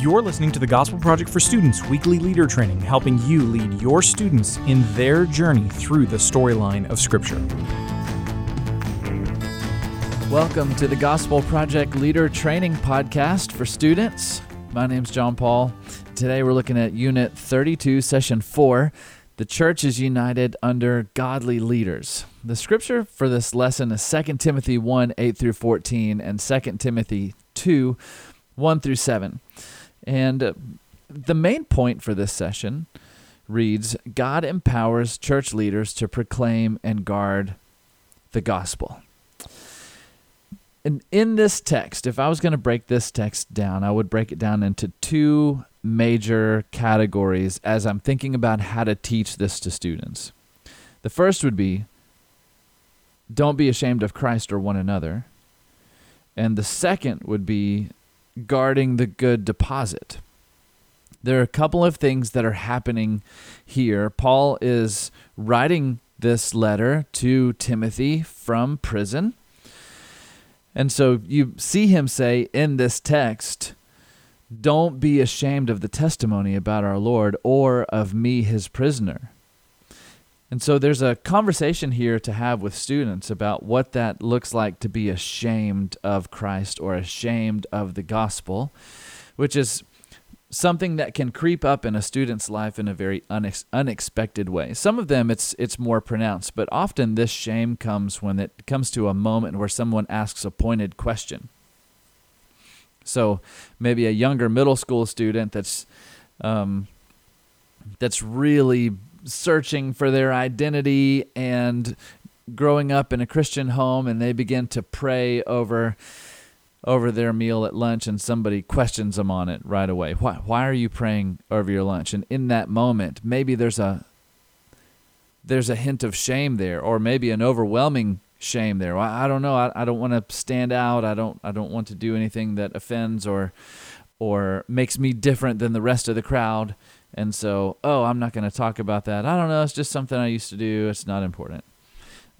You're listening to the Gospel Project for Students weekly leader training, helping you lead your students in their journey through the storyline of Scripture. Welcome to the Gospel Project Leader Training Podcast for students. My name's John Paul. Today we're looking at Unit 32, Session 4. The church is united under godly leaders. The scripture for this lesson is 2 Timothy 1 8 through 14 and 2 Timothy 2 1 through 7. And uh, the main point for this session reads God empowers church leaders to proclaim and guard the gospel. And in this text, if I was going to break this text down, I would break it down into two major categories as I'm thinking about how to teach this to students. The first would be don't be ashamed of Christ or one another. And the second would be guarding the good deposit. There are a couple of things that are happening here. Paul is writing this letter to Timothy from prison. And so you see him say in this text, Don't be ashamed of the testimony about our Lord or of me, his prisoner. And so there's a conversation here to have with students about what that looks like to be ashamed of Christ or ashamed of the gospel, which is something that can creep up in a student's life in a very unex- unexpected way. Some of them it's it's more pronounced, but often this shame comes when it comes to a moment where someone asks a pointed question. So maybe a younger middle school student that's um, that's really searching for their identity and growing up in a Christian home and they begin to pray over over their meal at lunch and somebody questions them on it right away. Why why are you praying over your lunch? And in that moment, maybe there's a there's a hint of shame there or maybe an overwhelming shame there. I, I don't know. I, I don't want to stand out. I don't I don't want to do anything that offends or or makes me different than the rest of the crowd. And so, oh, I'm not going to talk about that. I don't know. It's just something I used to do. It's not important.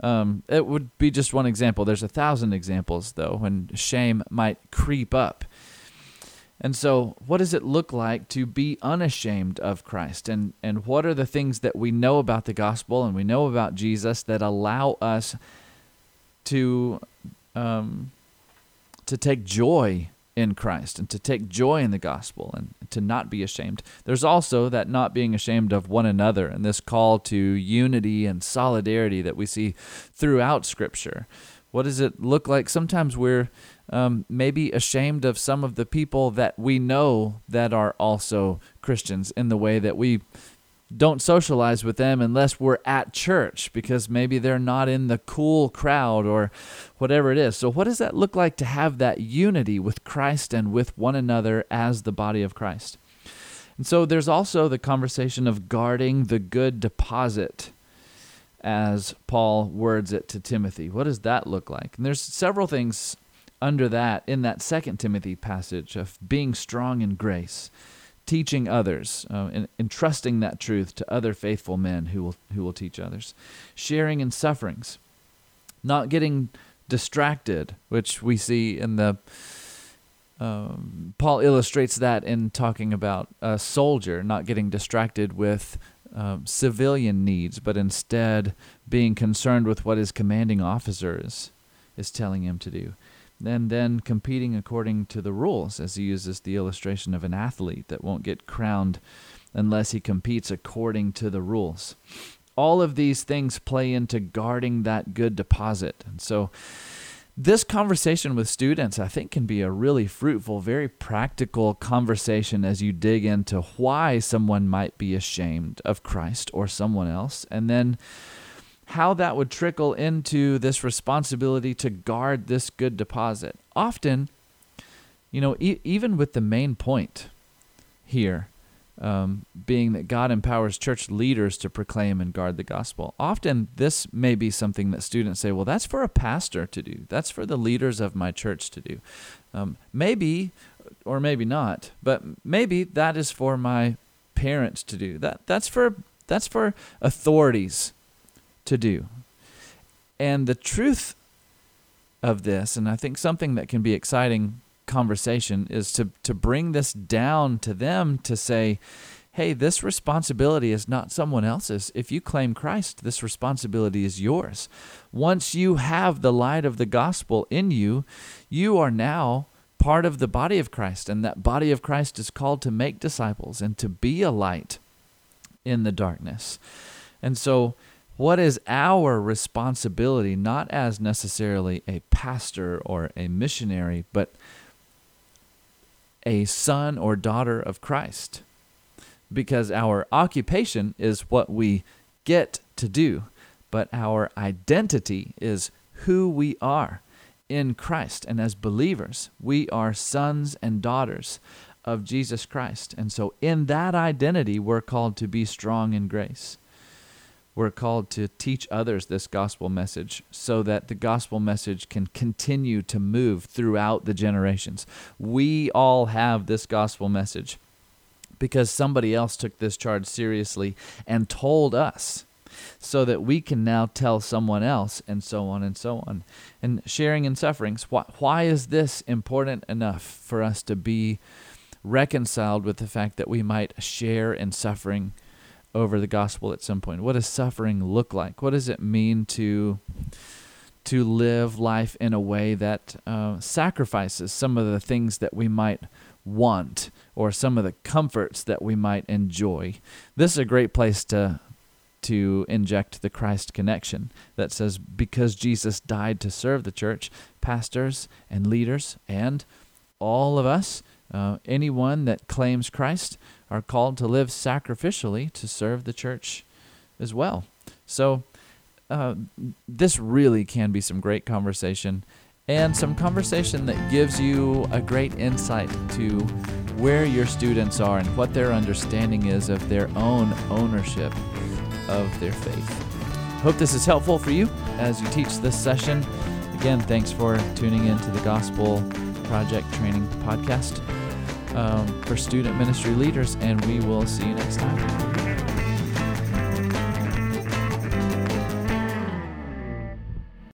Um, it would be just one example. There's a thousand examples, though, when shame might creep up. And so, what does it look like to be unashamed of Christ? And, and what are the things that we know about the gospel and we know about Jesus that allow us to, um, to take joy in Christ and to take joy in the gospel and to not be ashamed. There's also that not being ashamed of one another and this call to unity and solidarity that we see throughout Scripture. What does it look like? Sometimes we're um, maybe ashamed of some of the people that we know that are also Christians in the way that we don't socialize with them unless we're at church because maybe they're not in the cool crowd or whatever it is. So, what does that look like to have that unity with Christ and with one another as the body of Christ? And so, there's also the conversation of guarding the good deposit as Paul words it to Timothy. What does that look like? And there's several things under that in that second Timothy passage of being strong in grace teaching others uh, and entrusting that truth to other faithful men who will who will teach others. Sharing in sufferings. Not getting distracted which we see in the um, Paul illustrates that in talking about a soldier not getting distracted with um, civilian needs, but instead being concerned with what his commanding officer is, is telling him to do and then competing according to the rules, as he uses the illustration of an athlete that won't get crowned unless he competes according to the rules. All of these things play into guarding that good deposit. And so, this conversation with students, I think, can be a really fruitful, very practical conversation as you dig into why someone might be ashamed of Christ or someone else. And then how that would trickle into this responsibility to guard this good deposit. Often, you know, e- even with the main point here um, being that God empowers church leaders to proclaim and guard the gospel, often this may be something that students say, well, that's for a pastor to do, that's for the leaders of my church to do. Um, maybe, or maybe not, but maybe that is for my parents to do. That that's for that's for authorities to do. And the truth of this, and I think something that can be exciting conversation is to to bring this down to them to say hey this responsibility is not someone else's. If you claim Christ this responsibility is yours. Once you have the light of the gospel in you you are now part of the body of Christ and that body of Christ is called to make disciples and to be a light in the darkness. And so what is our responsibility, not as necessarily a pastor or a missionary, but a son or daughter of Christ? Because our occupation is what we get to do, but our identity is who we are in Christ. And as believers, we are sons and daughters of Jesus Christ. And so, in that identity, we're called to be strong in grace we're called to teach others this gospel message so that the gospel message can continue to move throughout the generations. We all have this gospel message because somebody else took this charge seriously and told us so that we can now tell someone else and so on and so on. And sharing in sufferings, why, why is this important enough for us to be reconciled with the fact that we might share in suffering? Over the gospel at some point. What does suffering look like? What does it mean to to live life in a way that uh, sacrifices some of the things that we might want or some of the comforts that we might enjoy? This is a great place to to inject the Christ connection that says because Jesus died to serve the church, pastors and leaders and all of us, uh, anyone that claims Christ, are called to live sacrificially to serve the church as well. So, uh, this really can be some great conversation and some conversation that gives you a great insight to where your students are and what their understanding is of their own ownership of their faith. Hope this is helpful for you as you teach this session. Again, thanks for tuning in to the Gospel Project Training Podcast um, for student ministry leaders, and we will see you next time.